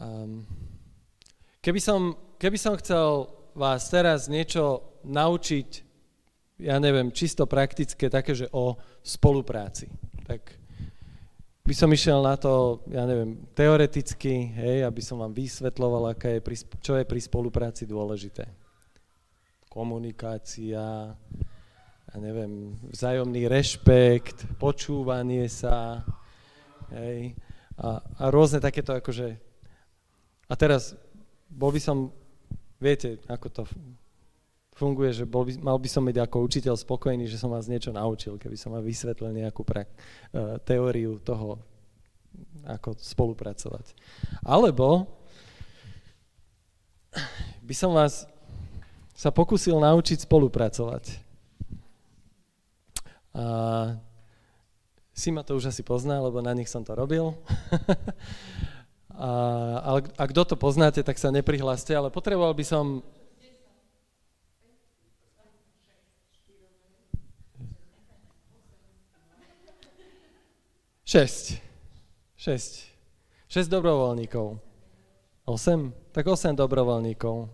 Um, keby, som, keby som chcel vás teraz niečo naučiť, ja neviem, čisto praktické, také, že o spolupráci, tak by som išiel na to, ja neviem, teoreticky, hej, aby som vám vysvetloval, aká je pri, čo je pri spolupráci dôležité. Komunikácia, ja neviem, vzájomný rešpekt, počúvanie sa, hej, a, a rôzne takéto akože a teraz bol by som, viete, ako to funguje, že bol by, mal by som byť ako učiteľ spokojný, že som vás niečo naučil, keby som vám vysvetlil nejakú pra, uh, teóriu toho, ako spolupracovať. Alebo by som vás sa pokusil naučiť spolupracovať. A Sima to už asi pozná, lebo na nich som to robil. A, ale a kto to poznáte, tak sa neprihláste, ale potreboval by som... Šesť. Šesť. Šesť dobrovoľníkov. Osem? Tak osem dobrovoľníkov.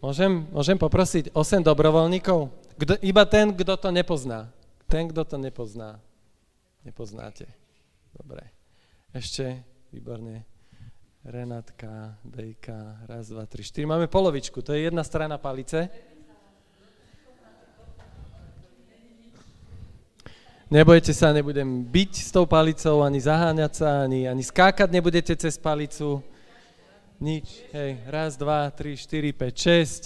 Môžem, môžem poprosiť osem dobrovoľníkov? Kdo, iba ten, kto to nepozná. Ten, kto to nepozná. Nepoznáte. Dobre. Ešte Výborne. Renátka, Bejka, raz, dva, tri, štyri. Máme polovičku, to je jedna strana palice. Nebojte sa, nebudem byť s tou palicou, ani zaháňať sa, ani, ani skákať nebudete cez palicu. Nič. Hej, raz, dva, tri, štyri, päť, šesť.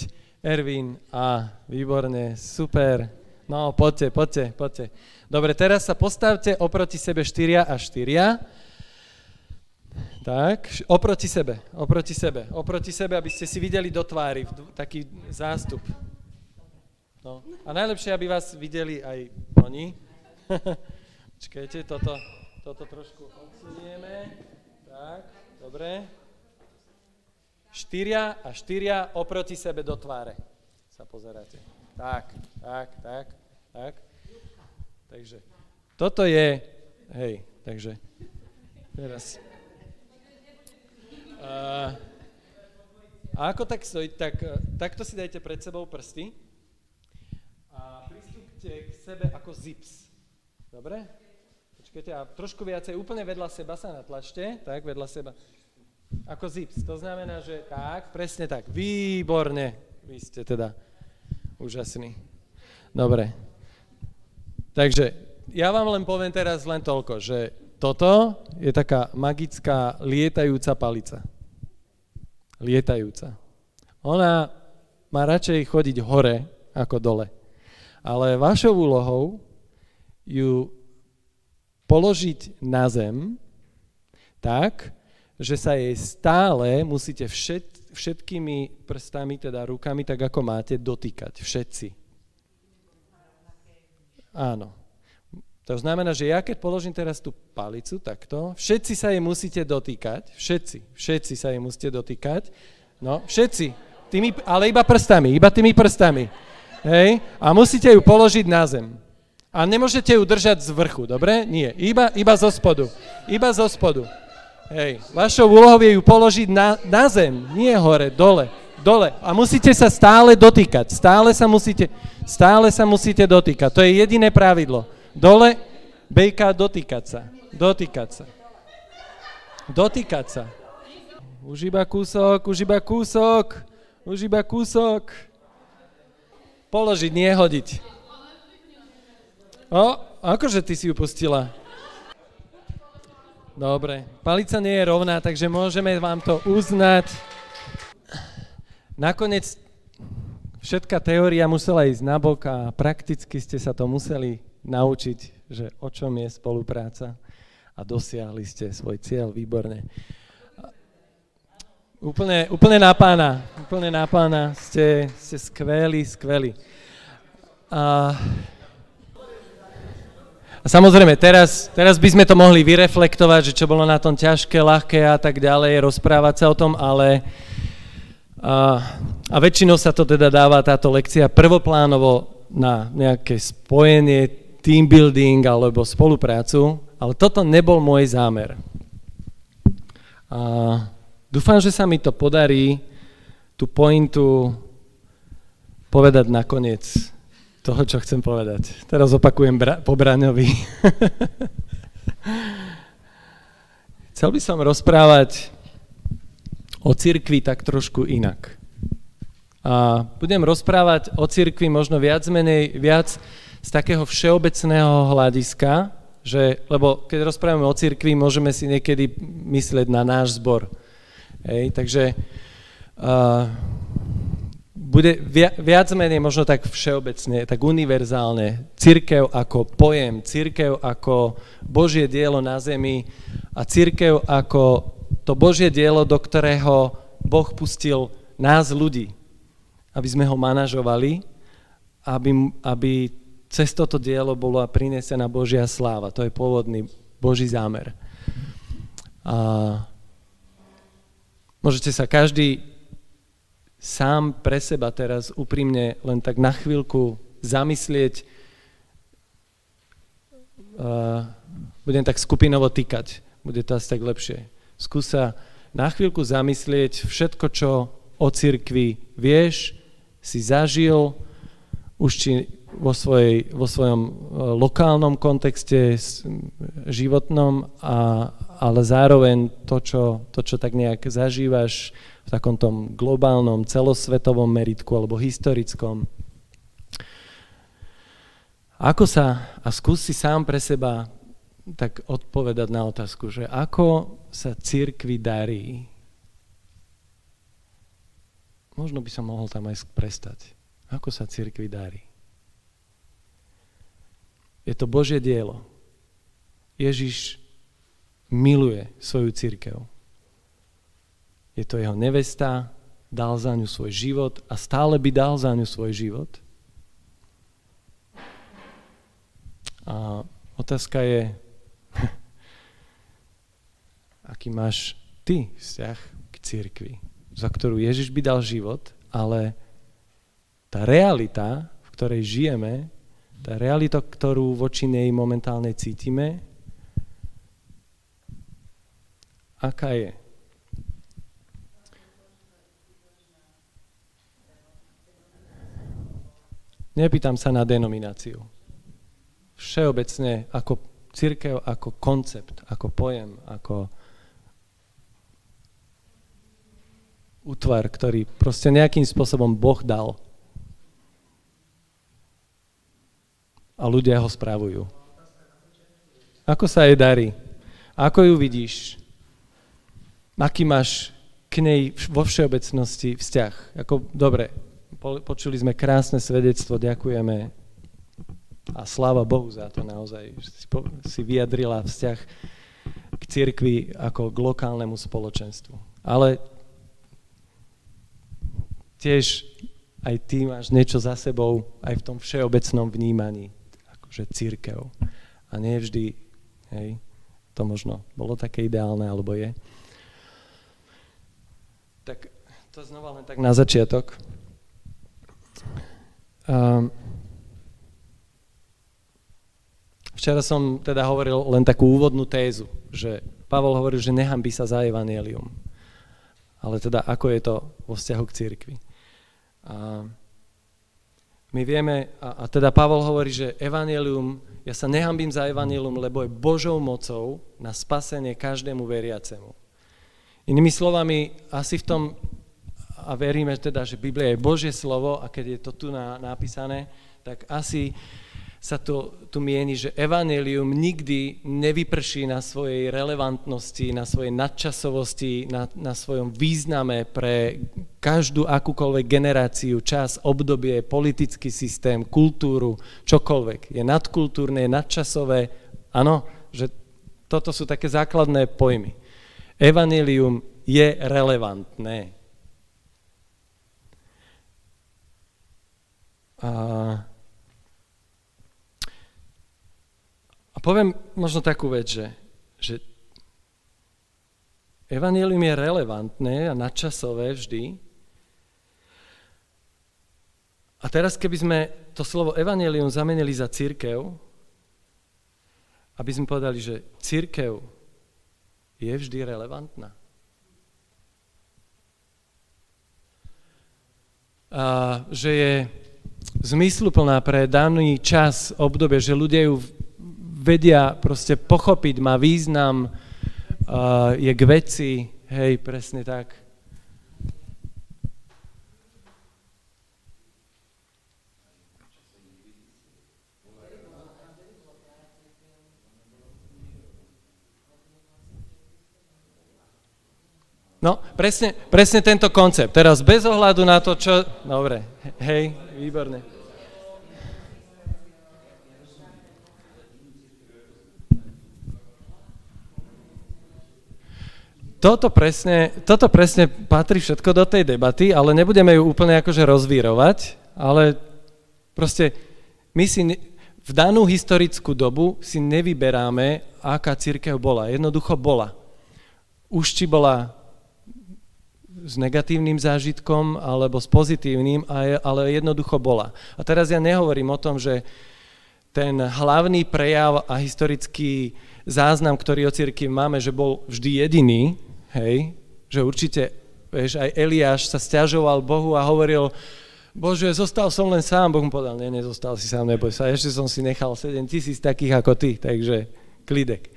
Ervin, a výborne, super. No, poďte, poďte, poďte. Dobre, teraz sa postavte oproti sebe štyria a štyria. Tak, oproti sebe, oproti sebe, oproti sebe, aby ste si videli do tvári, taký zástup. No. A najlepšie, aby vás videli aj oni. Počkajte, toto, toto trošku odsunieme. Tak, dobre. Štyria a štyria oproti sebe do tváre sa pozeráte. Tak, tak, tak, tak. Takže, toto je, hej, takže, teraz. A, ako tak stojí, tak takto si dajte pred sebou prsty a pristúpte k sebe ako zips. Dobre? Počkajte a trošku viacej, úplne vedľa seba sa natlačte, tak, vedľa seba. Ako zips, to znamená, že tak, presne tak, výborne, vy ste teda úžasní. Dobre. Takže ja vám len poviem teraz len toľko, že toto je taká magická lietajúca palica. Lietajúca. Ona má radšej chodiť hore ako dole. Ale vašou úlohou ju položiť na zem tak, že sa jej stále musíte všet, všetkými prstami, teda rukami, tak ako máte, dotýkať. Všetci. Áno. To znamená, že ja keď položím teraz tú palicu takto, všetci sa jej musíte dotýkať, všetci, všetci sa jej musíte dotýkať, no, všetci, tými, ale iba prstami, iba tými prstami, hej, a musíte ju položiť na zem. A nemôžete ju držať z vrchu, dobre? Nie, iba, iba zo spodu, iba zo spodu. Hej, vašou úlohou je ju položiť na, na zem, nie hore, dole, dole. A musíte sa stále dotýkať, stále sa musíte, stále sa musíte dotýkať. To je jediné pravidlo. Dole, bejka, dotýkať sa. Dotýkať sa. Dotýkať sa. Už iba kúsok, už iba kúsok, už iba kúsok. Položiť, nie hodiť. O, akože ty si ju pustila? Dobre, palica nie je rovná, takže môžeme vám to uznať. Nakoniec všetká teória musela ísť nabok a prakticky ste sa to museli naučiť, že o čom je spolupráca a dosiahli ste svoj cieľ výborne. Úplne, úplne na pána, úplne na pána, ste, ste skvelí, skvelí. A, a samozrejme, teraz, teraz by sme to mohli vyreflektovať, že čo bolo na tom ťažké, ľahké a tak ďalej, rozprávať sa o tom, ale a, a väčšinou sa to teda dáva táto lekcia prvoplánovo na nejaké spojenie team building alebo spoluprácu, ale toto nebol môj zámer. A Dúfam, že sa mi to podarí tú pointu povedať nakoniec toho, čo chcem povedať. Teraz opakujem bra- po Braňovi. Chcel by som rozprávať o cirkvi tak trošku inak. A budem rozprávať o cirkvi možno viac menej, viac z takého všeobecného hľadiska, že, lebo keď rozprávame o cirkvi, môžeme si niekedy myslieť na náš zbor. Hej, takže uh, bude viac menej možno tak všeobecne, tak univerzálne. Církev ako pojem, církev ako Božie dielo na zemi a církev ako to Božie dielo, do ktorého Boh pustil nás ľudí, aby sme ho manažovali, aby, aby cez toto dielo bola prinesená Božia sláva. To je pôvodný Boží zámer. A môžete sa každý sám pre seba teraz úprimne len tak na chvíľku zamyslieť, uh, budem tak skupinovo týkať, bude to asi tak lepšie. Skúsa na chvíľku zamyslieť všetko, čo o cirkvi vieš, si zažil, už či vo, svojej, vo svojom e, lokálnom kontexte, životnom, a, ale zároveň to čo, to, čo tak nejak zažívaš v takom tom globálnom, celosvetovom meritku alebo historickom. Ako sa, a skús si sám pre seba tak odpovedať na otázku, že ako sa církvi darí. Možno by som mohol tam aj prestať. Ako sa církvi darí? Je to Božie dielo. Ježiš miluje svoju církev. Je to jeho nevesta, dal za ňu svoj život a stále by dal za ňu svoj život. A otázka je, aký máš ty vzťah k církvi, za ktorú Ježiš by dal život, ale tá realita, v ktorej žijeme, tá realita, ktorú voči nej momentálne cítime, aká je? Nepýtam sa na denomináciu. Všeobecne ako církev, ako koncept, ako pojem, ako útvar, ktorý proste nejakým spôsobom Boh dal a ľudia ho správujú. Ako sa jej darí? Ako ju vidíš? Aký máš k nej vo všeobecnosti vzťah? Ako, dobre, počuli sme krásne svedectvo, ďakujeme a sláva Bohu za to naozaj, si, si vyjadrila vzťah k cirkvi ako k lokálnemu spoločenstvu. Ale tiež aj ty máš niečo za sebou aj v tom všeobecnom vnímaní že církev. A nie vždy, hej, to možno bolo také ideálne, alebo je. Tak to znova len tak na začiatok. Um, včera som teda hovoril len takú úvodnú tézu, že Pavol hovoril, že nehambí sa za evanielium. Ale teda ako je to vo vzťahu k církvi. Um, my vieme, a, a teda Pavol hovorí, že evanelium, ja sa nehambím za evanelium, lebo je Božou mocou na spasenie každému veriacemu. Inými slovami, asi v tom, a veríme teda, že Biblia je Božie slovo a keď je to tu na, napísané, tak asi sa to tu mieni, že evanelium nikdy nevyprší na svojej relevantnosti, na svojej nadčasovosti, na, na svojom význame pre každú akúkoľvek generáciu, čas, obdobie, politický systém, kultúru, čokoľvek. Je nadkultúrne, je nadčasové. Áno, že toto sú také základné pojmy. Evanelium je relevantné. A poviem možno takú vec, že, že Evangelium je relevantné a nadčasové vždy. A teraz, keby sme to slovo Evangelium zamenili za církev, aby sme povedali, že církev je vždy relevantná. A že je zmysluplná pre daný čas, obdobie, že ľudia ju vedia proste pochopiť, má význam, je k veci, hej, presne tak. No, presne, presne tento koncept. Teraz bez ohľadu na to, čo... Dobre, hej, výborne. Toto presne, toto presne patrí všetko do tej debaty, ale nebudeme ju úplne akože rozvírovať, ale proste my si v danú historickú dobu si nevyberáme, aká církev bola. Jednoducho bola. Už či bola s negatívnym zážitkom alebo s pozitívnym, ale jednoducho bola. A teraz ja nehovorím o tom, že ten hlavný prejav a historický záznam, ktorý o cirkvi máme, že bol vždy jediný, hej, že určite, vieš, aj Eliáš sa stiažoval Bohu a hovoril, Bože, zostal som len sám. Boh mu povedal, nie, nezostal si sám, neboj sa, ešte som si nechal 7 tisíc takých ako ty, takže klidek.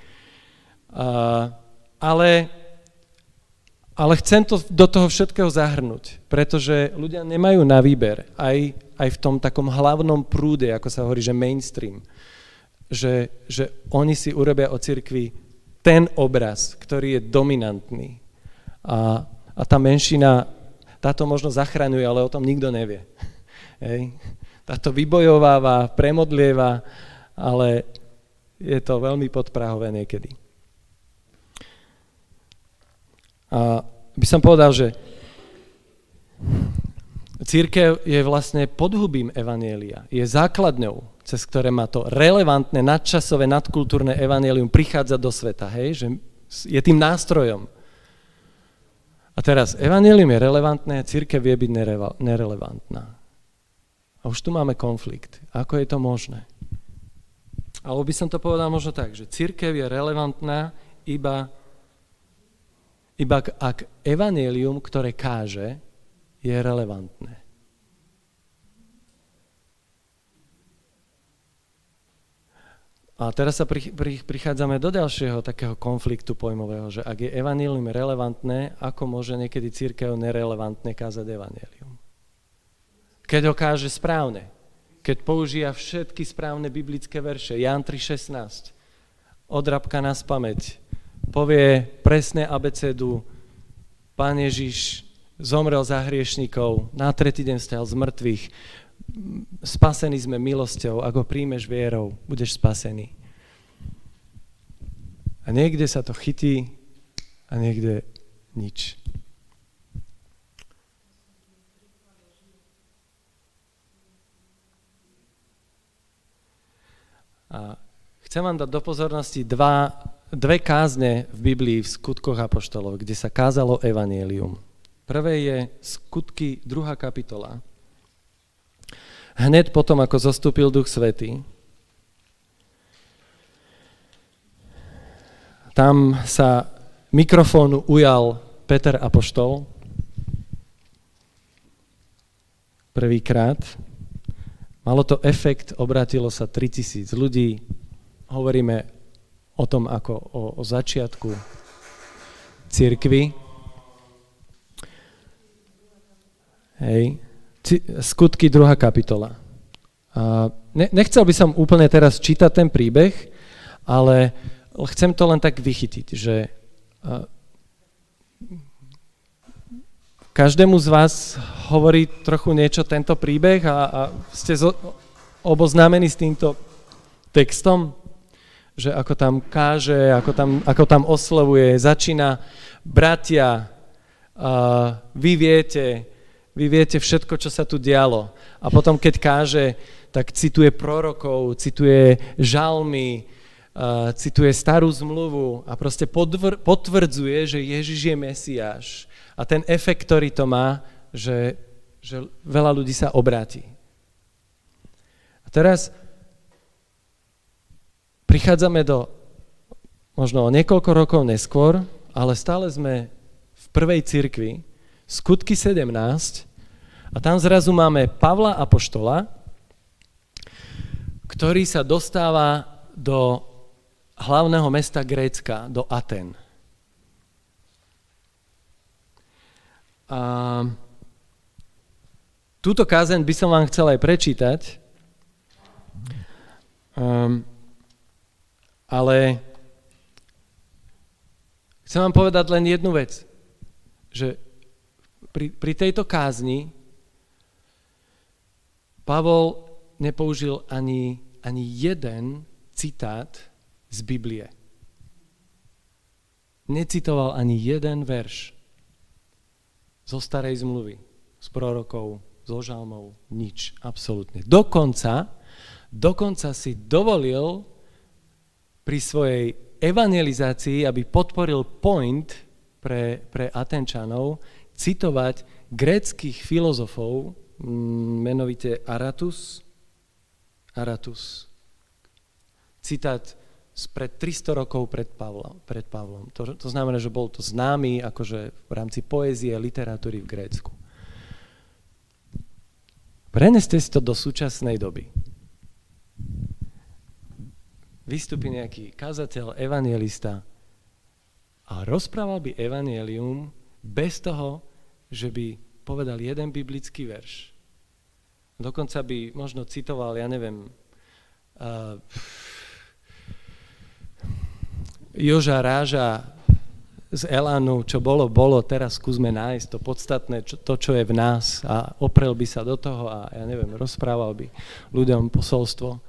Uh, ale ale chcem to do toho všetkého zahrnúť, pretože ľudia nemajú na výber aj, aj v tom takom hlavnom prúde, ako sa hovorí, že mainstream, že, že oni si urobia o cirkvi ten obraz, ktorý je dominantný. A, a tá menšina, táto možno zachraňuje, ale o tom nikto nevie. Hej. Táto vybojováva, premodlieva, ale je to veľmi podprahové niekedy. A by som povedal, že církev je vlastne podhubím Evanielia, je základňou, cez ktoré má to relevantné, nadčasové, nadkultúrne Evanielium prichádza do sveta, hej? že je tým nástrojom. A teraz, Evangelium je relevantné, církev vie byť nerelevantná. A už tu máme konflikt. Ako je to možné? Alebo by som to povedal možno tak, že církev je relevantná iba iba ak evanelium, ktoré káže, je relevantné. A teraz sa pri, pri, prichádzame do ďalšieho takého konfliktu pojmového, že ak je evanelium relevantné, ako môže niekedy církev nerelevantne kázať evanelium? Keď ho káže správne, keď používa všetky správne biblické verše, Jan 3.16, odrabka na spameť, povie presne abecedu, Pán Ježiš zomrel za hriešnikov, na tretí deň stal z mŕtvych, spasení sme milosťou, ak ho príjmeš vierou, budeš spasený. A niekde sa to chytí a niekde nič. A chcem vám dať do pozornosti dva dve kázne v Biblii v skutkoch apoštolov, kde sa kázalo evanielium. Prvé je skutky 2. kapitola. Hned potom, ako zostúpil Duch Svetý, tam sa mikrofónu ujal Peter Apoštol prvýkrát. Malo to efekt, obratilo sa 3000 ľudí. Hovoríme o tom ako o, o začiatku církvy. Hej. Skutky, druhá kapitola. A ne, nechcel by som úplne teraz čítať ten príbeh, ale chcem to len tak vychytiť, že každému z vás hovorí trochu niečo tento príbeh a, a ste zo, oboznámení s týmto textom? že ako tam káže, ako tam, ako tam oslovuje, začína, bratia, uh, vy viete, vy viete všetko, čo sa tu dialo. A potom, keď káže, tak cituje prorokov, cituje žalmy, uh, cituje starú zmluvu a proste podvr- potvrdzuje, že Ježiš je Mesiáš. A ten efekt, ktorý to má, že, že veľa ľudí sa obráti. A teraz prichádzame do možno o niekoľko rokov neskôr, ale stále sme v prvej cirkvi, skutky 17, A tam zrazu máme Pavla Apoštola, ktorý sa dostáva do hlavného mesta Grécka, do Aten. A túto kázeň by som vám chcel aj prečítať, um, ale chcem vám povedať len jednu vec, že pri, pri tejto kázni Pavol nepoužil ani, ani jeden citát z Biblie. Necitoval ani jeden verš zo starej zmluvy, z prorokov, zo žalmov, nič, absolútne. Dokonca, dokonca si dovolil pri svojej evangelizácii, aby podporil point pre, pre Atenčanov, citovať gréckých filozofov, mm, menovite Aratus, Aratus, citát spred 300 rokov pred Pavlom. Pred Pavlom. To, to znamená, že bol to známy akože v rámci poézie, literatúry v Grécku. Preneste si to do súčasnej doby. Vystupí nejaký kazateľ, evangelista a rozprával by evangelium bez toho, že by povedal jeden biblický verš. Dokonca by možno citoval, ja neviem, uh, Joža Ráža z Elánu, čo bolo, bolo, teraz skúsme nájsť to podstatné, čo, to, čo je v nás a oprel by sa do toho a ja neviem, rozprával by ľuďom posolstvo.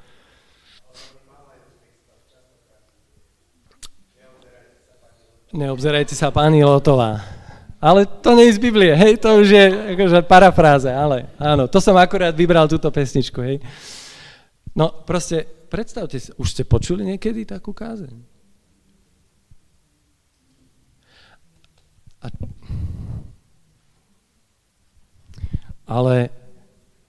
Neobzerajte sa pani Lotová. Ale to nie je z Biblie, hej, to už je akože parafráze, ale áno, to som akurát vybral túto pesničku, hej. No proste, predstavte si, už ste počuli niekedy takú kázeň? A... Ale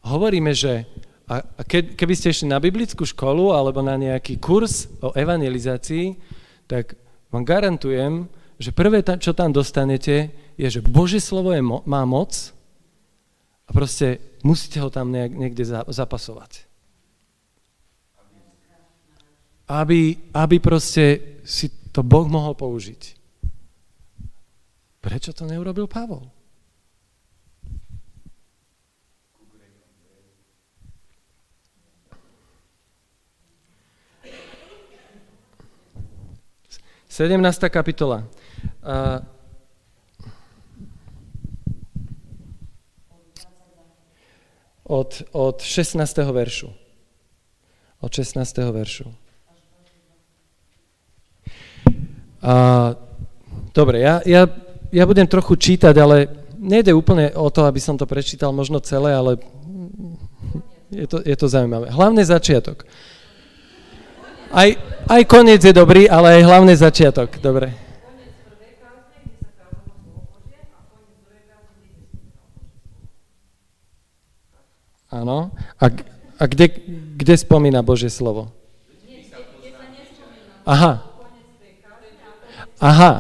hovoríme, že a ke, keby ste išli na biblickú školu alebo na nejaký kurz o evangelizácii, tak vám garantujem, že prvé, čo tam dostanete, je, že Božie slovo je, má moc a proste musíte ho tam niekde zapasovať. Aby, aby proste si to Boh mohol použiť. Prečo to neurobil Pavol? Sedemnásta kapitola. Uh, od, od 16. veršu. Od 16. veršu. Uh, dobre, ja, ja ja budem trochu čítať, ale nejde úplne o to, aby som to prečítal možno celé, ale je to, je to zaujímavé. Hlavný začiatok. Aj, aj koniec je dobrý, ale aj hlavný začiatok. Dobre. Áno. A, a kde, kde spomína Božie slovo? Aha. Aha.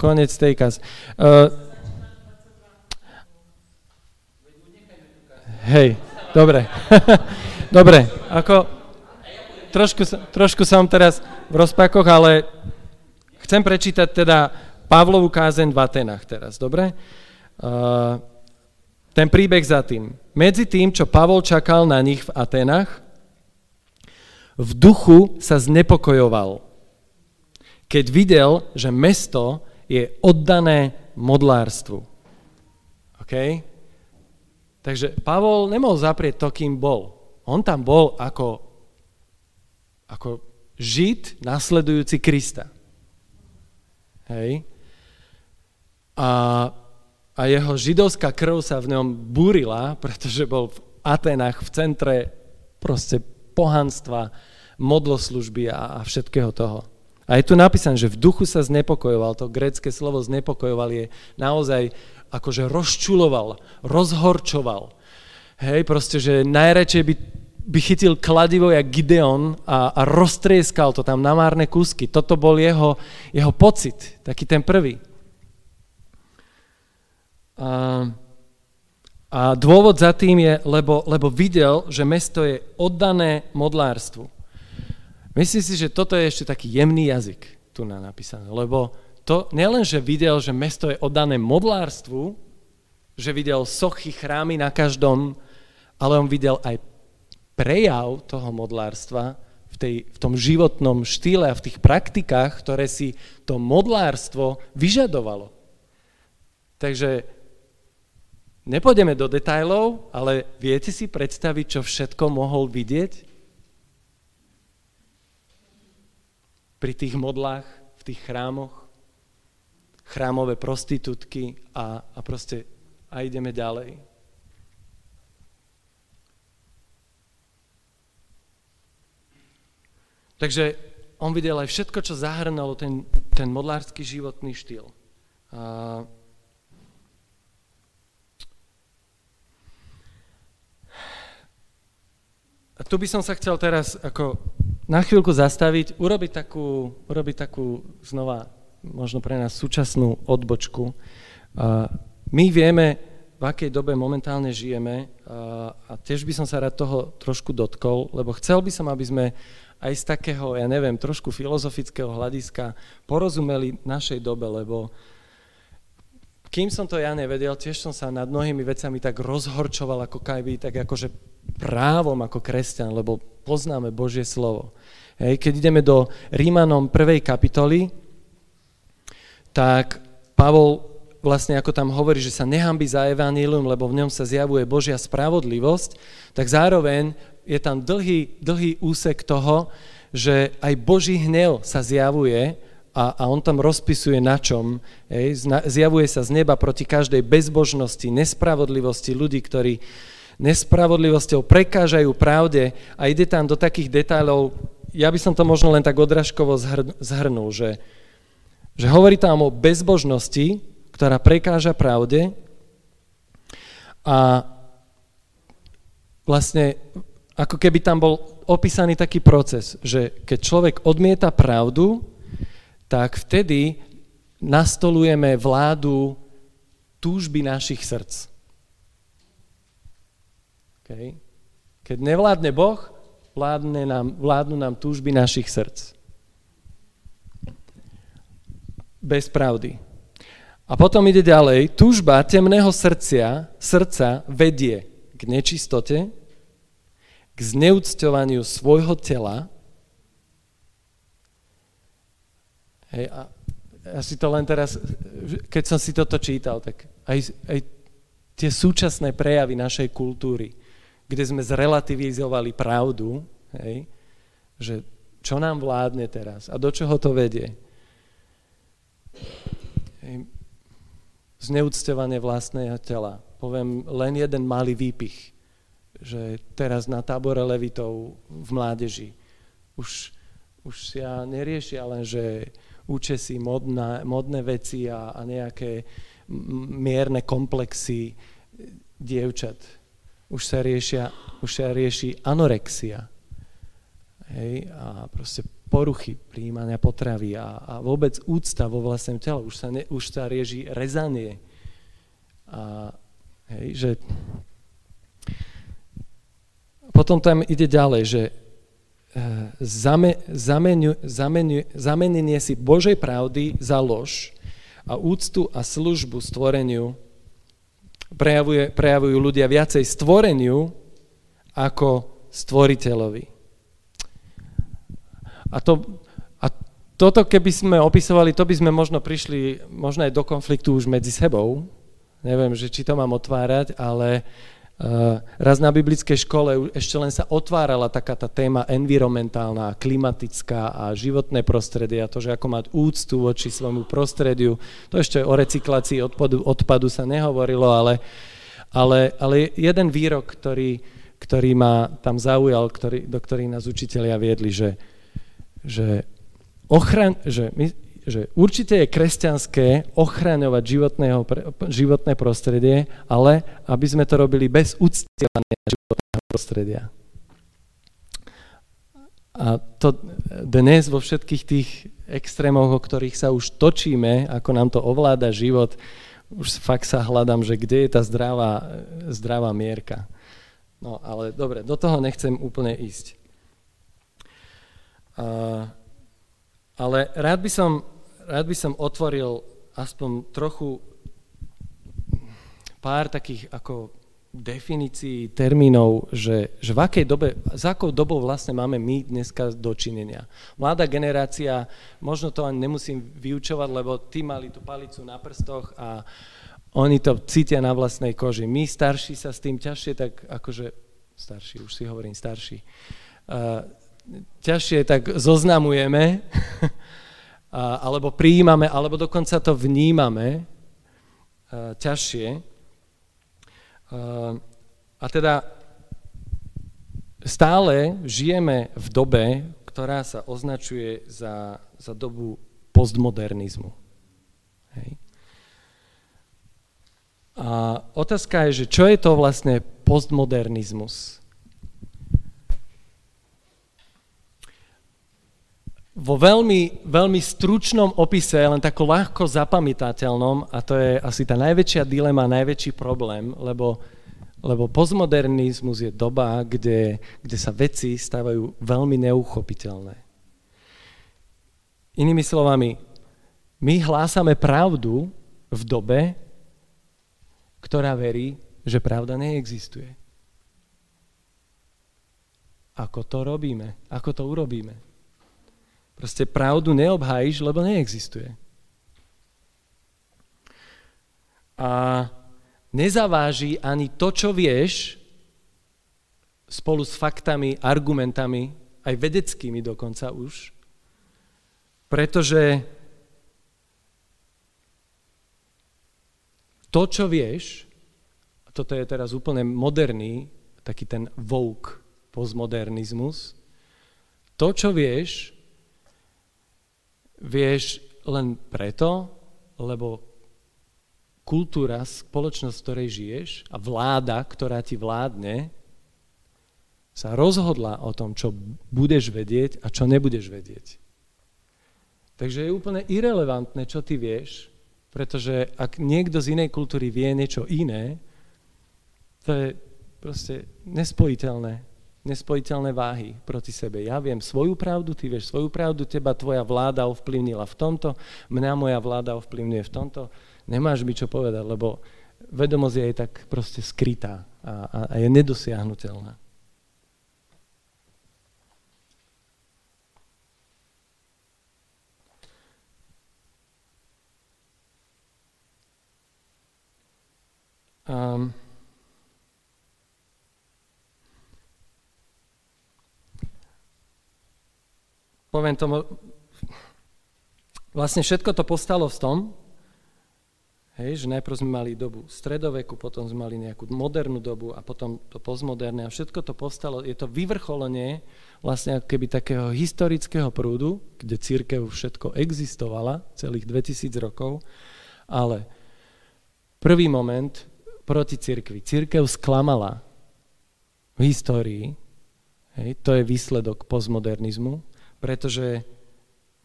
Konec tej kaz. Uh, hej, dobre. dobre, ako trošku, trošku som teraz v rozpakoch, ale chcem prečítať teda Pavlovú kázeň v Atenách teraz, dobre? Uh, ten príbeh za tým. Medzi tým, čo Pavol čakal na nich v Atenách, v duchu sa znepokojoval, keď videl, že mesto je oddané modlárstvu. OK? Takže Pavol nemohol zaprieť to, kým bol. On tam bol ako, ako žid nasledujúci Krista. Hej? A, a jeho židovská krv sa v ňom búrila, pretože bol v Atenách v centre proste pohanstva, modloslužby a, a všetkého toho. A je tu napísané, že v duchu sa znepokojoval, to grecké slovo znepokojoval je naozaj akože rozčuloval, rozhorčoval. Hej, proste, že najradšej by, by chytil kladivo jak Gideon a, a roztrieskal to tam na márne kúsky. Toto bol jeho, jeho pocit, taký ten prvý. A, A dôvod za tým je, lebo, lebo videl, že mesto je oddané modlárstvu. Myslím si, že toto je ešte taký jemný jazyk tu na napísané, lebo to nielen, že videl, že mesto je oddané modlárstvu, že videl sochy, chrámy na každom, ale on videl aj prejav toho modlárstva v, tej, v tom životnom štýle a v tých praktikách, ktoré si to modlárstvo vyžadovalo. Takže nepôjdeme do detajlov, ale viete si predstaviť, čo všetko mohol vidieť pri tých modlách, v tých chrámoch? Chrámové prostitútky a, a proste a ideme ďalej. Takže on videl aj všetko, čo zahrnalo ten, ten modlársky životný štýl. A, a tu by som sa chcel teraz ako na chvíľku zastaviť, urobiť takú, urobiť takú znova možno pre nás súčasnú odbočku. My vieme, v akej dobe momentálne žijeme a, tiež by som sa rád toho trošku dotkol, lebo chcel by som, aby sme aj z takého, ja neviem, trošku filozofického hľadiska porozumeli našej dobe, lebo kým som to ja nevedel, tiež som sa nad mnohými vecami tak rozhorčoval ako kajby, tak akože právom ako kresťan, lebo poznáme Božie slovo. Hej, keď ideme do Rímanom prvej kapitoly, tak Pavol vlastne ako tam hovorí, že sa nehambi za evanílium, lebo v ňom sa zjavuje Božia spravodlivosť, tak zároveň je tam dlhý, dlhý úsek toho, že aj Boží hnev sa zjavuje a, a on tam rozpisuje na čom. Hej, zjavuje sa z neba proti každej bezbožnosti, nespravodlivosti ľudí, ktorí nespravodlivosťou prekážajú pravde a ide tam do takých detailov, ja by som to možno len tak odražkovo zhrnul, že, že hovorí tam o bezbožnosti, ktorá prekáža pravde a vlastne ako keby tam bol opísaný taký proces, že keď človek odmieta pravdu, tak vtedy nastolujeme vládu túžby našich srdc. Okay. Keď nevládne Boh, vládne nám, vládnu nám túžby našich srdc. Bez pravdy. A potom ide ďalej, túžba temného srdcia, srdca vedie k nečistote, k zneúcťovaniu svojho tela. Hej, a ja si to len teraz, keď som si toto čítal, tak aj, aj tie súčasné prejavy našej kultúry, kde sme zrelativizovali pravdu, hej, že čo nám vládne teraz a do čoho to vedie. Hej, zneúcťovanie vlastného tela. Poviem len jeden malý výpich že teraz na tábore levitov v mládeži už, už ja neriešia len, že uče si modná, modné veci a, a nejaké mierne komplexy dievčat. Už sa, riešia, už sa rieši anorexia. Hej, a proste poruchy príjmania potravy a, a vôbec úcta vo vlastnom tele. Už sa, ne, už sa rieši rezanie. A, hej, že potom tam ide ďalej, že zamenenie si Božej pravdy za lož a úctu a službu stvoreniu prejavuje, prejavujú ľudia viacej stvoreniu ako stvoriteľovi. A, to, a toto, keby sme opisovali, to by sme možno prišli možno aj do konfliktu už medzi sebou. Neviem, že či to mám otvárať, ale Eh, raz na biblickej škole ešte len sa otvárala taká tá téma environmentálna, klimatická a životné prostredie a to, že ako mať úctu voči svojmu prostrediu. To ešte o recyklácii odpadu, odpadu sa nehovorilo, ale, ale, ale jeden výrok, ktorý, ktorý ma tam zaujal, ktorý, do ktorých nás učiteľia viedli, že, že, ochran, že my, že určite je kresťanské ochraňovať životné prostredie, ale aby sme to robili bez uctievania životného prostredia. A to dnes vo všetkých tých extrémoch, o ktorých sa už točíme, ako nám to ovláda život, už fakt sa hľadám, že kde je tá zdravá, zdravá mierka. No ale dobre, do toho nechcem úplne ísť. Uh, ale rád by, som, rád by som otvoril aspoň trochu pár takých ako definícií, termínov, že, že v akej dobe, za akou dobou vlastne máme my dneska dočinenia. Mladá generácia, možno to ani nemusím vyučovať, lebo tí mali tú palicu na prstoch a oni to cítia na vlastnej koži. My starší sa s tým ťažšie tak akože, starší, už si hovorím starší, uh, ťažšie tak zoznamujeme, alebo prijímame, alebo dokonca to vnímame uh, ťažšie. Ehm, a teda stále žijeme v dobe, ktorá sa označuje za, za dobu postmodernizmu. Hej. A otázka je, že čo je to vlastne postmodernizmus? Vo veľmi, veľmi stručnom opise, len tako ľahko zapamätateľnom, a to je asi tá najväčšia dilema, najväčší problém, lebo, lebo postmodernizmus je doba, kde, kde sa veci stávajú veľmi neuchopiteľné. Inými slovami, my hlásame pravdu v dobe, ktorá verí, že pravda neexistuje. Ako to robíme? Ako to urobíme? Proste pravdu neobhájiš, lebo neexistuje. A nezaváži ani to, čo vieš, spolu s faktami, argumentami, aj vedeckými dokonca už, pretože to, čo vieš, toto je teraz úplne moderný, taký ten vogue postmodernizmus, to, čo vieš, vieš len preto, lebo kultúra, spoločnosť, v ktorej žiješ a vláda, ktorá ti vládne, sa rozhodla o tom, čo budeš vedieť a čo nebudeš vedieť. Takže je úplne irrelevantné, čo ty vieš, pretože ak niekto z inej kultúry vie niečo iné, to je proste nespojiteľné nespojiteľné váhy proti sebe. Ja viem svoju pravdu, ty vieš svoju pravdu, teba tvoja vláda ovplyvnila v tomto, mňa moja vláda ovplyvňuje v tomto. Nemáš mi čo povedať, lebo vedomosť je aj tak proste skrytá a, a, a je nedosiahnutelná. Um, poviem tomu, vlastne všetko to postalo v tom, hej, že najprv sme mali dobu stredoveku, potom sme mali nejakú modernú dobu a potom to postmoderné a všetko to postalo, je to vyvrcholenie vlastne ako keby takého historického prúdu, kde církev všetko existovala celých 2000 rokov, ale prvý moment proti církvi. Církev sklamala v histórii, hej, to je výsledok postmodernizmu, pretože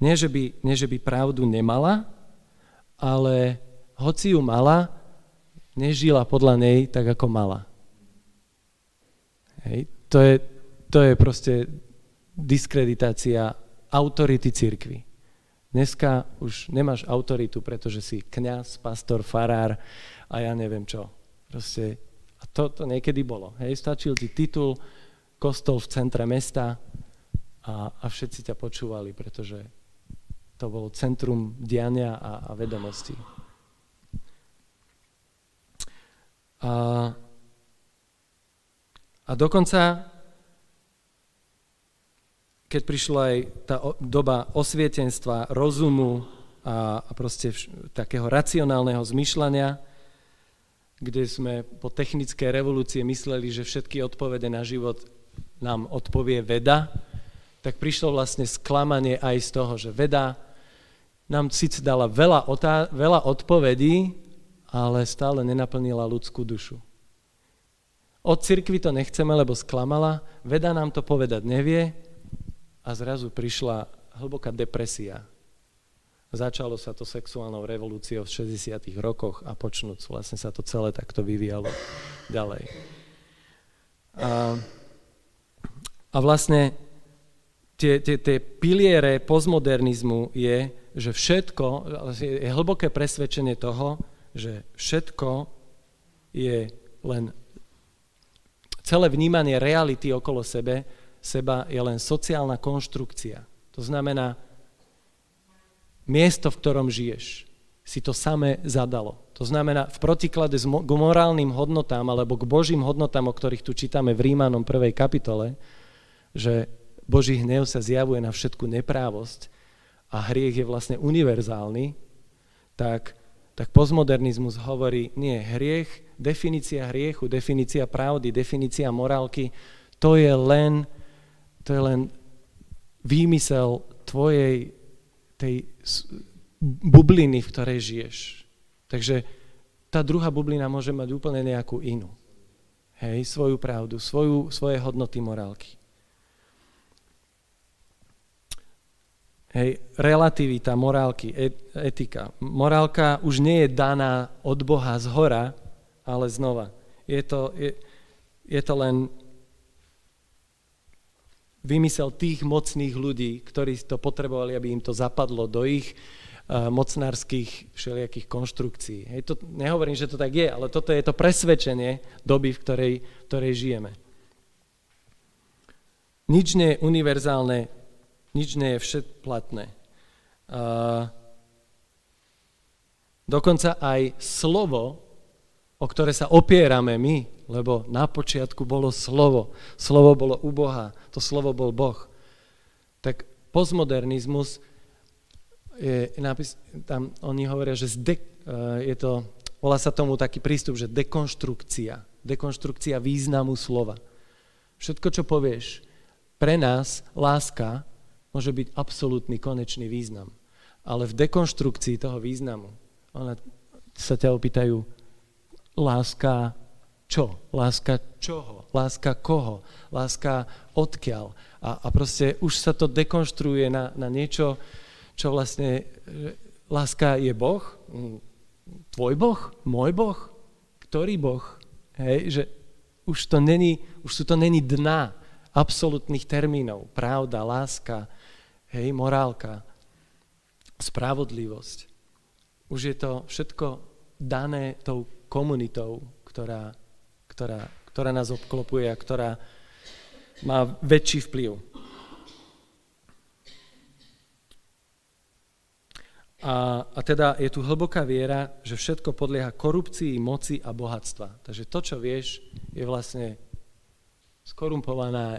nie že, by, nie, že by pravdu nemala, ale hoci ju mala, nežila podľa nej tak, ako mala. Hej. To, je, to je proste diskreditácia autority cirkvy. Dneska už nemáš autoritu, pretože si kňaz, pastor, farár a ja neviem čo. Proste, a to, to niekedy bolo. Hej, stačil ti titul, kostol v centre mesta, a, a všetci ťa počúvali, pretože to bolo centrum diania a, a vedomostí. A, a dokonca, keď prišla aj tá doba osvietenstva, rozumu a, a proste vš- takého racionálneho zmyšľania, kde sme po technickej revolúcie mysleli, že všetky odpovede na život nám odpovie veda, tak prišlo vlastne sklamanie aj z toho, že veda nám síce dala veľa, otá- veľa odpovedí, ale stále nenaplnila ľudskú dušu. Od cirkvi to nechceme, lebo sklamala, veda nám to povedať nevie a zrazu prišla hlboká depresia. Začalo sa to sexuálnou revolúciou v 60. rokoch a počnúc vlastne sa to celé takto vyvíjalo ďalej. A, a vlastne tie, tie, tie piliere postmodernizmu je, že všetko, je hlboké presvedčenie toho, že všetko je len celé vnímanie reality okolo sebe, seba je len sociálna konštrukcia. To znamená, miesto, v ktorom žiješ, si to samé zadalo. To znamená, v protiklade k morálnym hodnotám alebo k Božím hodnotám, o ktorých tu čítame v Rímanom 1. kapitole, že Boží hnev sa zjavuje na všetku neprávosť a hriech je vlastne univerzálny, tak, tak postmodernizmus hovorí, nie, hriech, definícia hriechu, definícia pravdy, definícia morálky, to je len, to je len výmysel tvojej tej bubliny, v ktorej žiješ. Takže tá druhá bublina môže mať úplne nejakú inú. Hej, svoju pravdu, svoju, svoje hodnoty morálky. Hej, relativita morálky, etika. Morálka už nie je daná od Boha z hora, ale znova. Je to, je, je to len vymysel tých mocných ľudí, ktorí to potrebovali, aby im to zapadlo do ich uh, mocnárskych všelijakých konštrukcií. Hej, to, nehovorím, že to tak je, ale toto je to presvedčenie doby, v ktorej, v ktorej žijeme. Nič nie je univerzálne, nič nie je všetplatné. Uh, dokonca aj slovo, o ktoré sa opierame my, lebo na počiatku bolo slovo. Slovo bolo u Boha, to slovo bol Boh. Tak postmodernizmus je napis, tam oni hovoria, že zde, je to, volá sa tomu taký prístup, že dekonštrukcia, dekonštrukcia významu slova. Všetko, čo povieš, pre nás láska môže byť absolútny konečný význam. Ale v dekonštrukcii toho významu, ona sa ťa opýtajú, láska čo? Láska čoho? Láska koho? Láska odkiaľ? A, a proste už sa to dekonštruuje na, na niečo, čo vlastne, láska je Boh? Mm, tvoj Boh? Môj Boh? Ktorý Boh? Hej, že už to není, už sú to není dna absolútnych termínov. Pravda, láska, hej, morálka, spravodlivosť. Už je to všetko dané tou komunitou, ktorá ktorá, ktorá nás obklopuje a ktorá má väčší vplyv. A, a teda je tu hlboká viera, že všetko podlieha korupcii, moci a bohatstva. Takže to, čo vieš, je vlastne skorumpovaná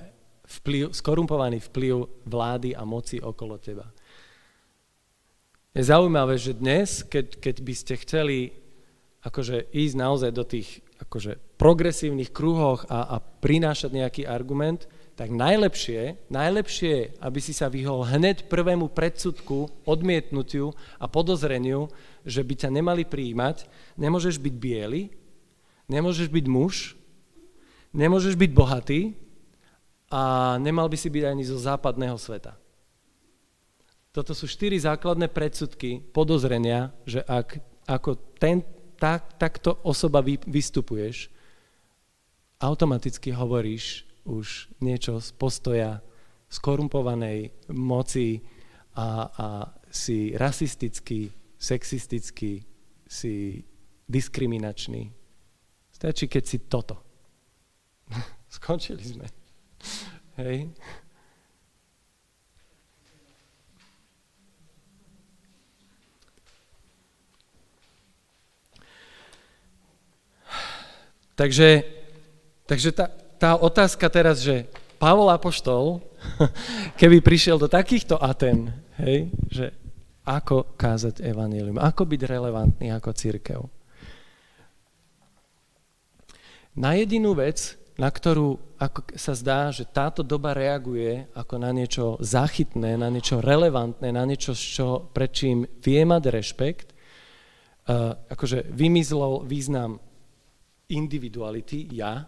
vplyv, skorumpovaný vplyv vlády a moci okolo teba. Je zaujímavé, že dnes, keď, keď by ste chceli akože ísť naozaj do tých akože progresívnych kruhoch a, a prinášať nejaký argument, tak najlepšie, najlepšie, aby si sa vyhol hneď prvému predsudku, odmietnutiu a podozreniu, že by ťa nemali prijímať, nemôžeš byť biely, nemôžeš byť muž, nemôžeš byť bohatý a nemal by si byť ani zo západného sveta. Toto sú štyri základné predsudky, podozrenia, že ak ako ten, tak, takto osoba vy, vystupuješ, automaticky hovoríš už niečo z postoja skorumpovanej moci a, a si rasistický, sexistický, si diskriminačný. Stačí, keď si toto. Skončili sme. Hej. Takže Takže tá, tá otázka teraz, že Pavol Apoštol, keby prišiel do takýchto Aten, hej, že ako kázať evanílium, ako byť relevantný ako církev. Na jedinú vec, na ktorú ako sa zdá, že táto doba reaguje ako na niečo záchytné, na niečo relevantné, na niečo, čo, pred čím vie mať rešpekt, uh, akože vymizlol význam individuality, ja,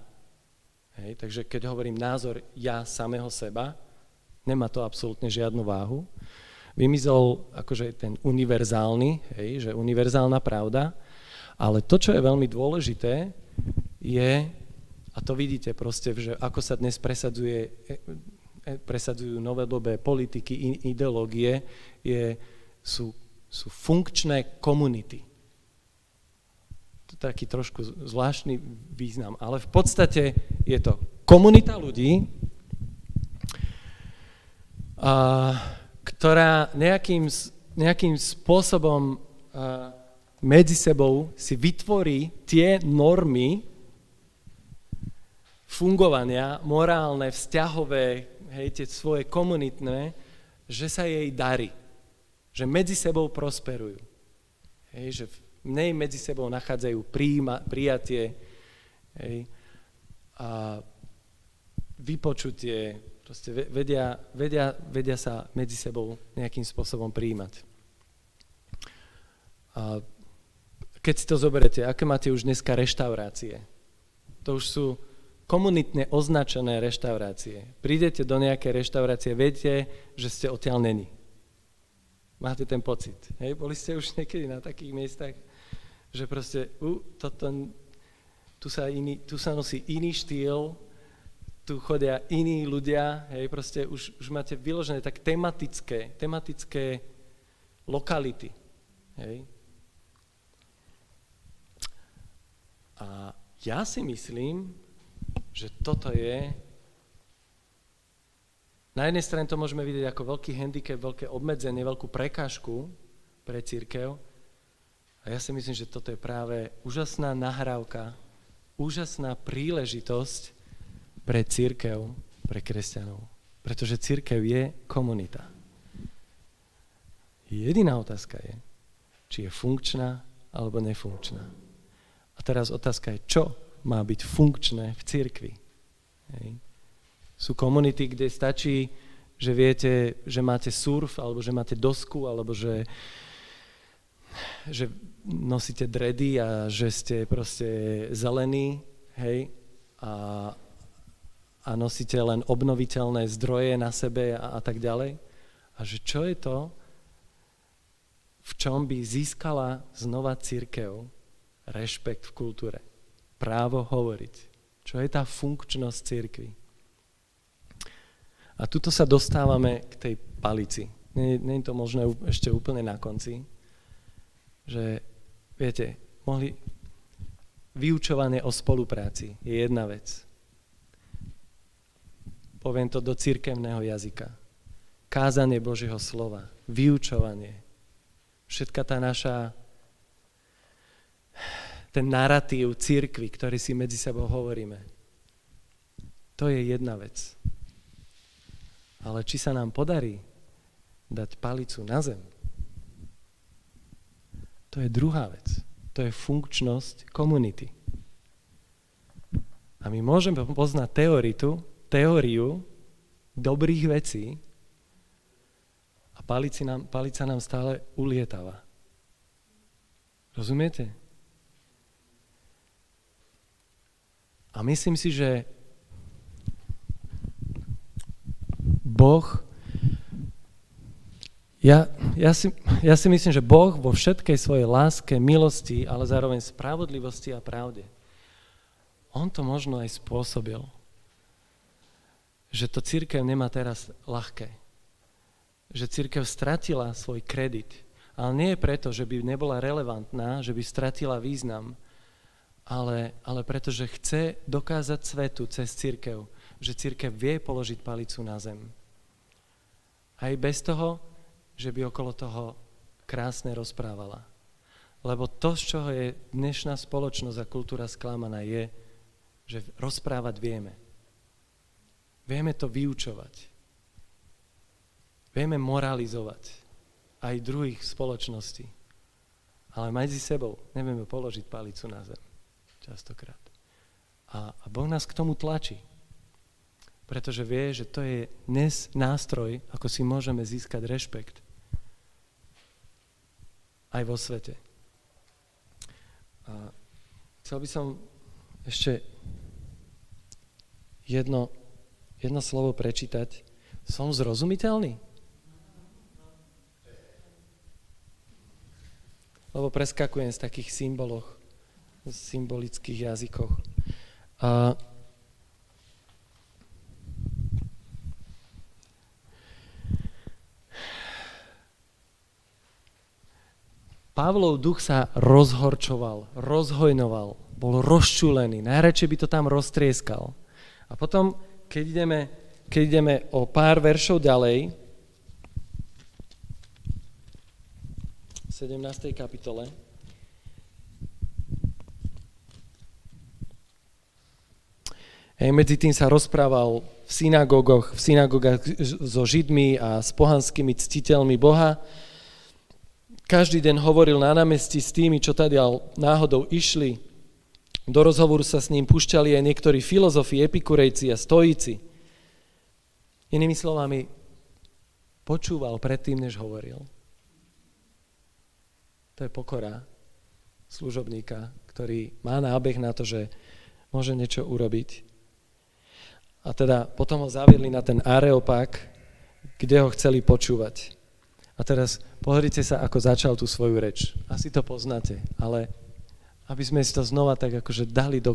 Hej, takže keď hovorím názor ja samého seba, nemá to absolútne žiadnu váhu. vymizol akože ten univerzálny, hej, že univerzálna pravda, ale to, čo je veľmi dôležité, je, a to vidíte proste, že ako sa dnes presadzuje, e, e, presadzujú novodobé politiky, ideológie, je, sú, sú funkčné komunity. To je taký trošku zvláštny význam, ale v podstate je to komunita ľudí, a, ktorá nejakým, nejakým spôsobom a, medzi sebou si vytvorí tie normy fungovania, morálne, vzťahové, hej, tie svoje komunitné, že sa jej darí. Že medzi sebou prosperujú. Hej, že v nej medzi sebou nachádzajú príjma, prijatie hej, a vypočutie, proste vedia, vedia, vedia sa medzi sebou nejakým spôsobom príjmať. A keď si to zoberete, aké máte už dneska reštaurácie? To už sú komunitne označené reštaurácie. Prídete do nejakej reštaurácie, viete, že ste odtiaľ není. Máte ten pocit. Hej? Boli ste už niekedy na takých miestach, že proste, uh, toto, tu, sa iný, tu sa nosí iný štýl, tu chodia iní ľudia, hej, proste už, už máte vyložené tak tematické, tematické lokality. Hej? A ja si myslím, že toto je... Na jednej strane to môžeme vidieť ako veľký handicap, veľké obmedzenie, veľkú prekážku pre církev. A ja si myslím, že toto je práve úžasná nahrávka, úžasná príležitosť pre církev, pre kresťanov. Pretože církev je komunita. Jediná otázka je, či je funkčná alebo nefunkčná. A teraz otázka je, čo má byť funkčné v cirkvi. Hej. Sú komunity, kde stačí, že viete, že máte surf, alebo že máte dosku, alebo že, že nosíte dredy a že ste proste zelení, hej, a, a nosíte len obnoviteľné zdroje na sebe a, a tak ďalej. A že čo je to, v čom by získala znova církev, rešpekt v kultúre, právo hovoriť. Čo je tá funkčnosť církvy? A tuto sa dostávame k tej palici. Je to možné ešte úplne na konci, že viete, mohli, vyučovanie o spolupráci je jedna vec. Poviem to do církevného jazyka. Kázanie Božieho slova, vyučovanie, všetka tá naša ten narratív církvy, ktorý si medzi sebou hovoríme. To je jedna vec. Ale či sa nám podarí dať palicu na zem, to je druhá vec. To je funkčnosť komunity. A my môžeme poznať teoritu, teóriu dobrých vecí a palici nám, palica nám stále ulietava. Rozumiete? A myslím si, že Boh, ja, ja, si, ja si myslím, že Boh vo všetkej svojej láske, milosti, ale zároveň spravodlivosti a pravde, On to možno aj spôsobil, že to církev nemá teraz ľahké. Že církev stratila svoj kredit. Ale nie preto, že by nebola relevantná, že by stratila význam, ale, ale pretože chce dokázať svetu cez církev, že církev vie položiť palicu na zem. Aj bez toho, že by okolo toho krásne rozprávala. Lebo to, z čoho je dnešná spoločnosť a kultúra sklamaná, je, že rozprávať vieme. Vieme to vyučovať. Vieme moralizovať aj druhých spoločností. Ale medzi sebou nevieme položiť palicu na zem častokrát. A, a Boh nás k tomu tlačí, pretože vie, že to je dnes nástroj, ako si môžeme získať rešpekt aj vo svete. A chcel by som ešte jedno, jedno slovo prečítať. Som zrozumiteľný? lebo preskakujem z takých symboloch, symbolických jazykoch. A Pavlov duch sa rozhorčoval, rozhojnoval, bol rozčúlený, najradšej by to tam roztrieskal. A potom, keď ideme, keď ideme o pár veršov ďalej, v 17. kapitole, Hej, medzi tým sa rozprával v synagógoch, v synagógach so Židmi a s pohanskými ctiteľmi Boha každý deň hovoril na námestí s tými, čo tady náhodou išli. Do rozhovoru sa s ním pušťali aj niektorí filozofi, epikurejci a stojíci. Inými slovami, počúval predtým, než hovoril. To je pokora služobníka, ktorý má nábeh na to, že môže niečo urobiť. A teda potom ho zaviedli na ten areopak, kde ho chceli počúvať. A teraz pozrite sa, ako začal tú svoju reč. Asi to poznáte, ale aby sme si to znova tak akože dali do,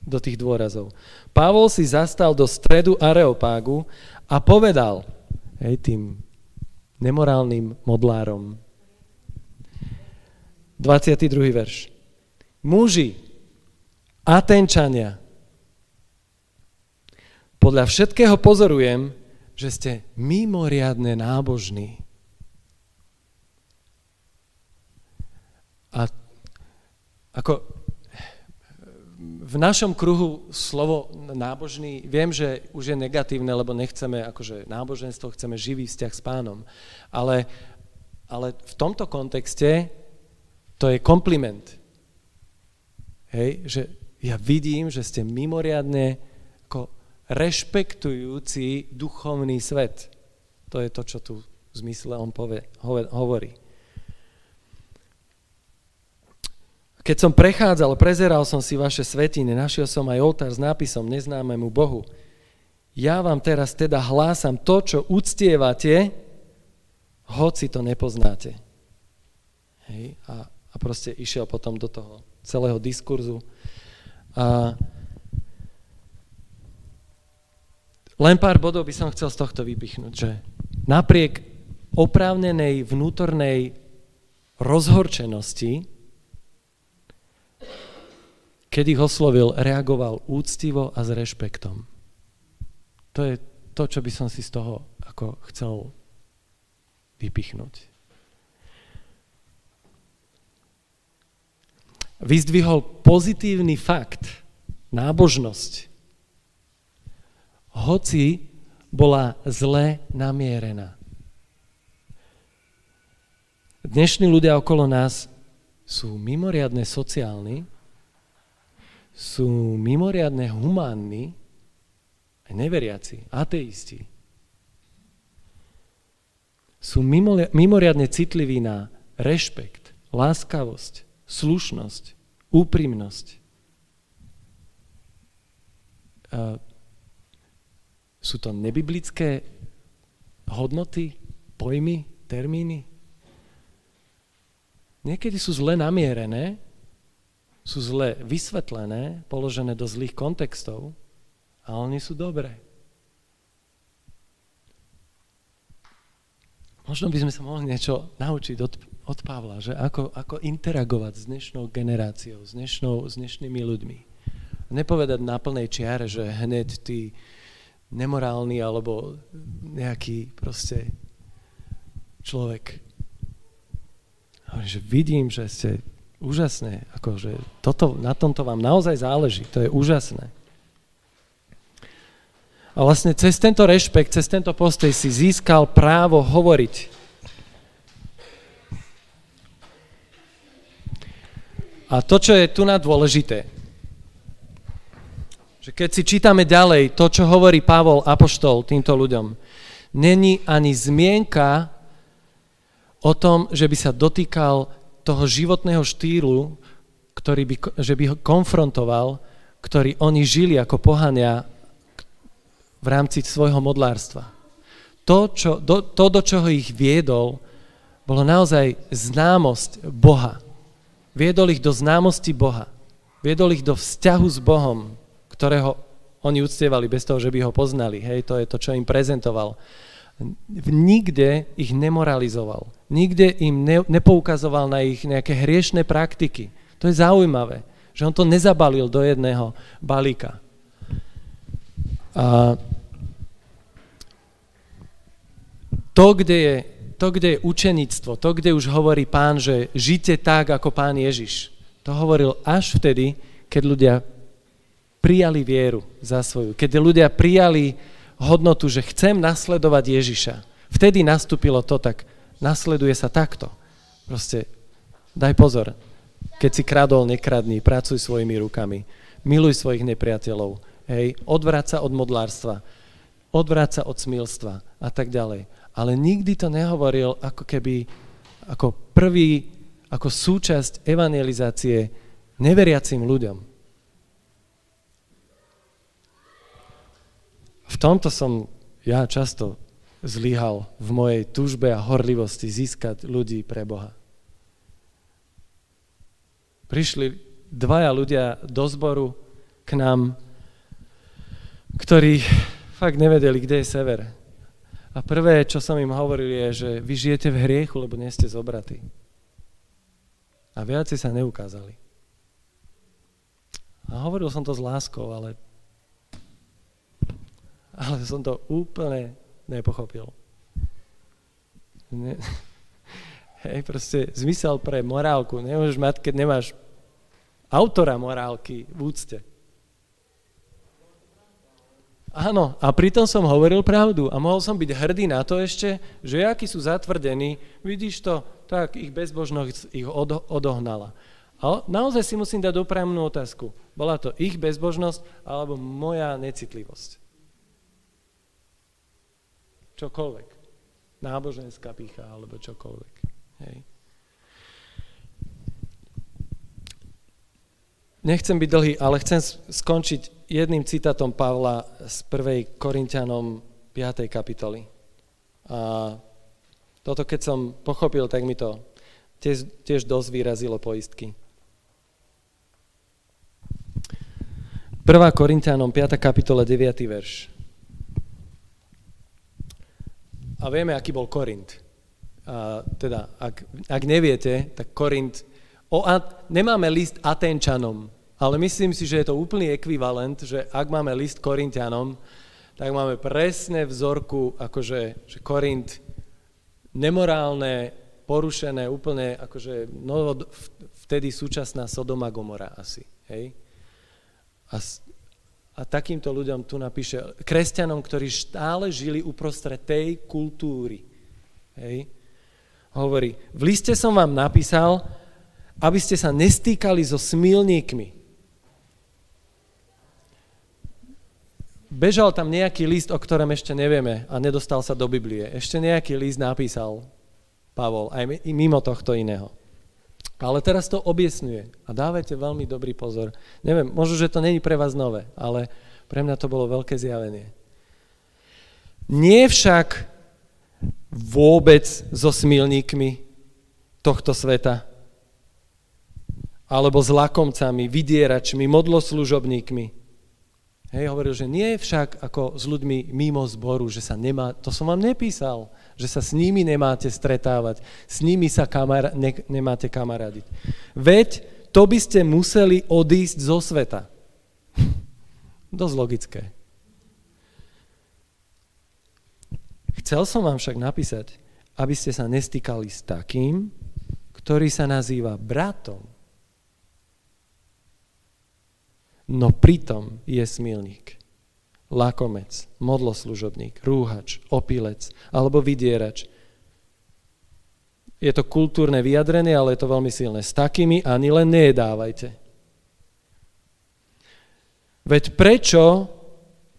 do tých dôrazov. Pavol si zastal do stredu Areopágu a povedal hej, tým nemorálnym modlárom. 22. verš. Muži, Atenčania, podľa všetkého pozorujem, že ste mimoriadne nábožní. A ako v našom kruhu slovo nábožný, viem, že už je negatívne, lebo nechceme akože náboženstvo, chceme živý vzťah s pánom. Ale, ale v tomto kontexte to je kompliment. Hej, že ja vidím, že ste mimoriadne rešpektujúci duchovný svet. To je to, čo tu v zmysle on povie, hovorí. Keď som prechádzal, prezeral som si vaše svetiny, našiel som aj oltár s nápisom neznámemu Bohu. Ja vám teraz teda hlásam to, čo uctievate, hoci to nepoznáte. Hej? A, a proste išiel potom do toho celého diskurzu. A len pár bodov by som chcel z tohto vypichnúť, že napriek oprávnenej vnútornej rozhorčenosti, keď ich oslovil, reagoval úctivo a s rešpektom. To je to, čo by som si z toho ako chcel vypichnúť. Vyzdvihol pozitívny fakt, nábožnosť, hoci bola zle namierená. Dnešní ľudia okolo nás sú mimoriadne sociálni, sú mimoriadne humánni, aj neveriaci, ateisti. Sú mimoriadne citliví na rešpekt, láskavosť, slušnosť, úprimnosť. Sú to nebiblické hodnoty, pojmy, termíny? Niekedy sú zle namierené, sú zle vysvetlené, položené do zlých kontextov a oni sú dobré. Možno by sme sa mohli niečo naučiť od, od Pavla, že ako, ako interagovať s dnešnou generáciou, s, dnešnou, s dnešnými ľuďmi. Nepovedať na plnej čiare, že hneď ty nemorálny alebo nejaký proste človek. Že vidím, že ste Úžasné, akože toto, na tomto vám naozaj záleží, to je úžasné. A vlastne cez tento rešpekt, cez tento postoj si získal právo hovoriť. A to, čo je tu na dôležité, že keď si čítame ďalej to, čo hovorí Pavol Apoštol týmto ľuďom, není ani zmienka o tom, že by sa dotýkal toho životného štýlu, ktorý by, že by ho konfrontoval, ktorý oni žili ako pohania v rámci svojho modlárstva. To, čo, do, to, do čoho ich viedol, bolo naozaj známosť Boha. Viedol ich do známosti Boha. Viedol ich do vzťahu s Bohom, ktorého oni uctievali bez toho, že by ho poznali. Hej, to je to, čo im prezentoval. Nikde ich nemoralizoval. Nikde im ne, nepoukazoval na ich nejaké hriešne praktiky. To je zaujímavé, že on to nezabalil do jedného balíka. A to, kde je, to, kde je učenictvo, to, kde už hovorí pán, že žite tak, ako pán Ježiš, to hovoril až vtedy, keď ľudia prijali vieru za svoju, keď ľudia prijali hodnotu, že chcem nasledovať Ježiša. Vtedy nastúpilo to, tak nasleduje sa takto. Proste daj pozor, keď si kradol, nekradný, pracuj svojimi rukami, miluj svojich nepriateľov, hej, odvráť sa od modlárstva, odvráť sa od smilstva a tak ďalej ale nikdy to nehovoril ako keby, ako prvý, ako súčasť evangelizácie neveriacim ľuďom. V tomto som ja často zlyhal v mojej túžbe a horlivosti získať ľudí pre Boha. Prišli dvaja ľudia do zboru k nám, ktorí fakt nevedeli, kde je sever. A prvé, čo som im hovoril, je, že vy žijete v hriechu, lebo nie ste zobratí. A viaci sa neukázali. A hovoril som to s láskou, ale, ale som to úplne nepochopil. Ne, hej, proste zmysel pre morálku nemôžeš mať, keď nemáš autora morálky v úcte. Áno, a pritom som hovoril pravdu a mohol som byť hrdý na to ešte, že akí sú zatvrdení, vidíš to, tak ich bezbožnosť ich odohnala. A naozaj si musím dať dopravnú otázku. Bola to ich bezbožnosť alebo moja necitlivosť? Čokoľvek. Náboženská pícha alebo čokoľvek. Hej. Nechcem byť dlhý, ale chcem skončiť jedným citátom Pavla z 1. Korintianom 5. kapitoly. A toto keď som pochopil, tak mi to tiež, tiež dosť vyrazilo poistky. 1. Korintianom 5. kapitola 9. verš. A vieme, aký bol Korint. A teda, ak, ak neviete, tak Korint O, nemáme list Atenčanom, ale myslím si, že je to úplný ekvivalent, že ak máme list Korintianom, tak máme presne vzorku, akože že Korint nemorálne, porušené, úplne akože no, vtedy súčasná Sodoma Gomora asi. Hej? A, a takýmto ľuďom tu napíše, kresťanom, ktorí stále žili uprostred tej kultúry. Hej? Hovorí, v liste som vám napísal, aby ste sa nestýkali so smilníkmi. Bežal tam nejaký list, o ktorom ešte nevieme a nedostal sa do Biblie. Ešte nejaký list napísal Pavol, aj mimo tohto iného. Ale teraz to objasňuje a dávajte veľmi dobrý pozor. Neviem, možno, že to není pre vás nové, ale pre mňa to bolo veľké zjavenie. Nie však vôbec so smilníkmi tohto sveta, alebo s lakomcami, vydieračmi, modloslužobníkmi. Hej, hovoril, že nie však ako s ľuďmi mimo zboru, že sa nemá, to som vám nepísal, že sa s nimi nemáte stretávať, s nimi sa kamar, ne, nemáte kamaradiť. Veď to by ste museli odísť zo sveta. Dosť logické. Chcel som vám však napísať, aby ste sa nestýkali s takým, ktorý sa nazýva bratom no pritom je smilník, lakomec, modloslužobník, rúhač, opilec alebo vydierač. Je to kultúrne vyjadrenie, ale je to veľmi silné. S takými ani len nejedávajte. Veď prečo,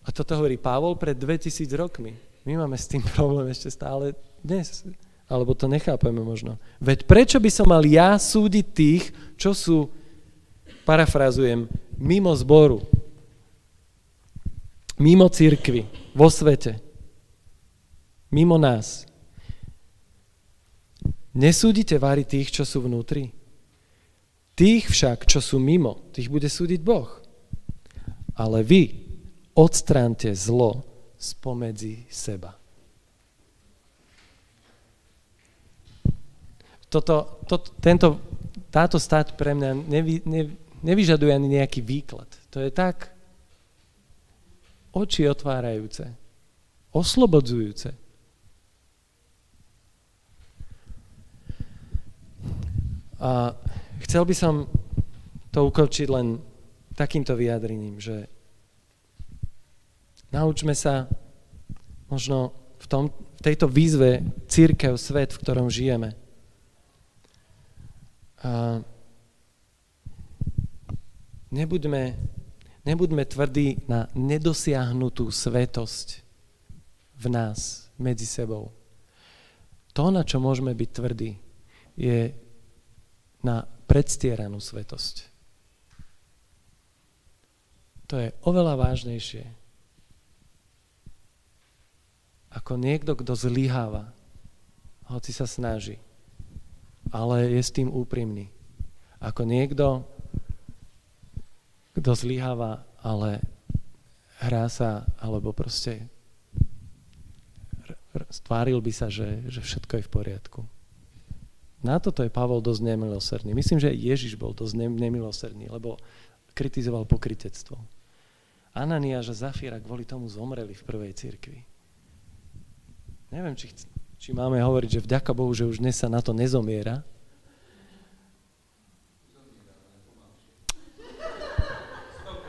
a toto hovorí Pavol pred 2000 rokmi, my máme s tým problém ešte stále dnes, alebo to nechápeme možno. Veď prečo by som mal ja súdiť tých, čo sú, parafrazujem, mimo zboru, mimo církvy, vo svete, mimo nás. Nesúdite vári tých, čo sú vnútri? Tých však, čo sú mimo, tých bude súdiť Boh. Ale vy odstránte zlo spomedzi seba. Toto, to, tento, táto stať pre mňa nevy, ne, nevyžaduje ani nejaký výklad. To je tak oči otvárajúce, oslobodzujúce. A chcel by som to ukončiť len takýmto vyjadrením, že naučme sa možno v, tom, v tejto výzve církev, svet, v ktorom žijeme. A nebuďme, nebuďme tvrdí na nedosiahnutú svetosť v nás, medzi sebou. To, na čo môžeme byť tvrdí, je na predstieranú svetosť. To je oveľa vážnejšie ako niekto, kto zlyháva, hoci sa snaží, ale je s tým úprimný. Ako niekto, kto zlyháva, ale hrá sa, alebo proste stváril by sa, že, že všetko je v poriadku. Na toto je Pavol dosť nemilosrdný. Myslím, že Ježiš bol dosť nemilosrdný, lebo kritizoval pokritectvo. Ananiáš a Zafíra kvôli tomu zomreli v prvej cirkvi. Neviem, či, či máme hovoriť, že vďaka Bohu, že už dnes sa na to nezomiera.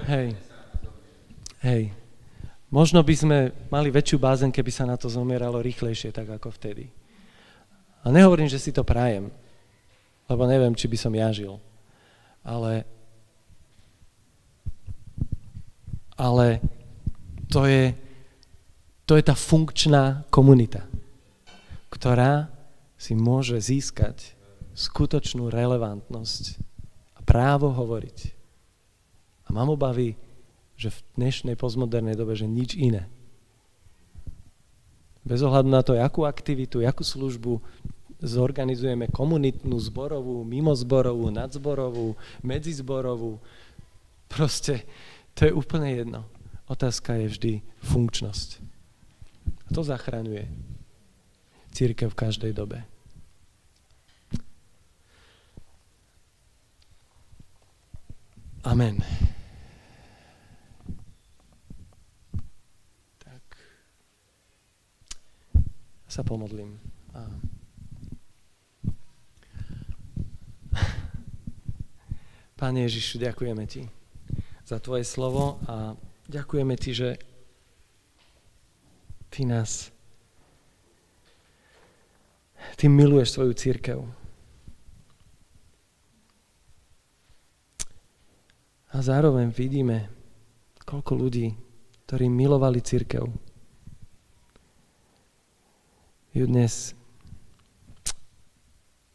Hej. Hej. Možno by sme mali väčšiu bázen, keby sa na to zomieralo rýchlejšie, tak ako vtedy. A nehovorím, že si to prajem, lebo neviem, či by som ja žil. Ale, ale to, je, to je tá funkčná komunita, ktorá si môže získať skutočnú relevantnosť a právo hovoriť. Mám obavy, že v dnešnej postmodernej dobe, že nič iné. Bez ohľadu na to, akú aktivitu, akú službu, zorganizujeme komunitnú, zborovú, mimozborovú, nadzborovú, medzizborovú. Proste to je úplne jedno. Otázka je vždy funkčnosť. A to zachraňuje církev v každej dobe. Amen. Sa pomodlím. Amen. Pane Ježišu, ďakujeme Ti za Tvoje slovo a ďakujeme Ti, že Ty nás Ty miluješ svoju církev. A zároveň vidíme, koľko ľudí, ktorí milovali církev, ju dnes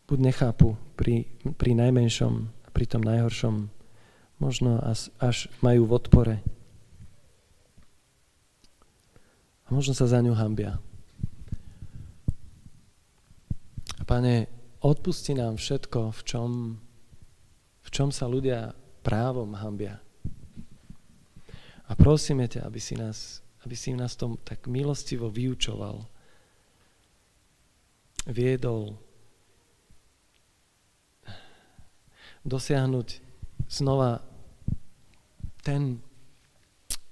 buď nechápu pri, pri najmenšom pri tom najhoršom možno až, až majú v odpore. A možno sa za ňu hambia. A pane, odpusti nám všetko, v čom, v čom sa ľudia právom hambia. A prosíme ťa, aby si nás, aby si nás tom tak milostivo vyučoval, viedol, dosiahnuť znova ten,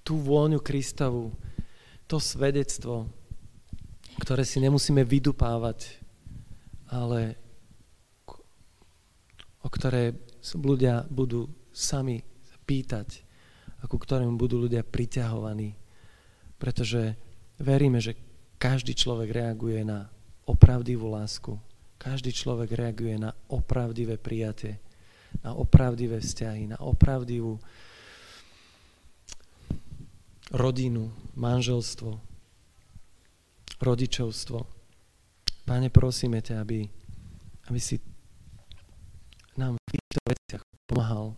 tú vôňu Kristovu, to svedectvo, ktoré si nemusíme vydupávať, ale o ktoré ľudia budú sami pýtať a ku ktorému budú ľudia priťahovaní. Pretože veríme, že každý človek reaguje na opravdivú lásku. Každý človek reaguje na opravdivé prijatie na opravdivé vzťahy, na opravdivú rodinu, manželstvo, rodičovstvo. Páne, prosíme ťa, aby, aby si nám v týchto veciach pomáhal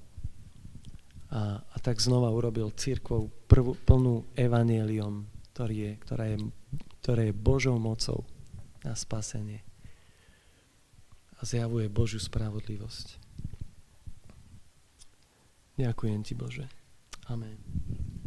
a, a tak znova urobil církvou prvú, plnú evanieliom, ktorý je, ktorá, je, ktorá je Božou mocou na spasenie. a zjavuje Božiu spravodlivosť. Ďakujem ti, Bože. Amen.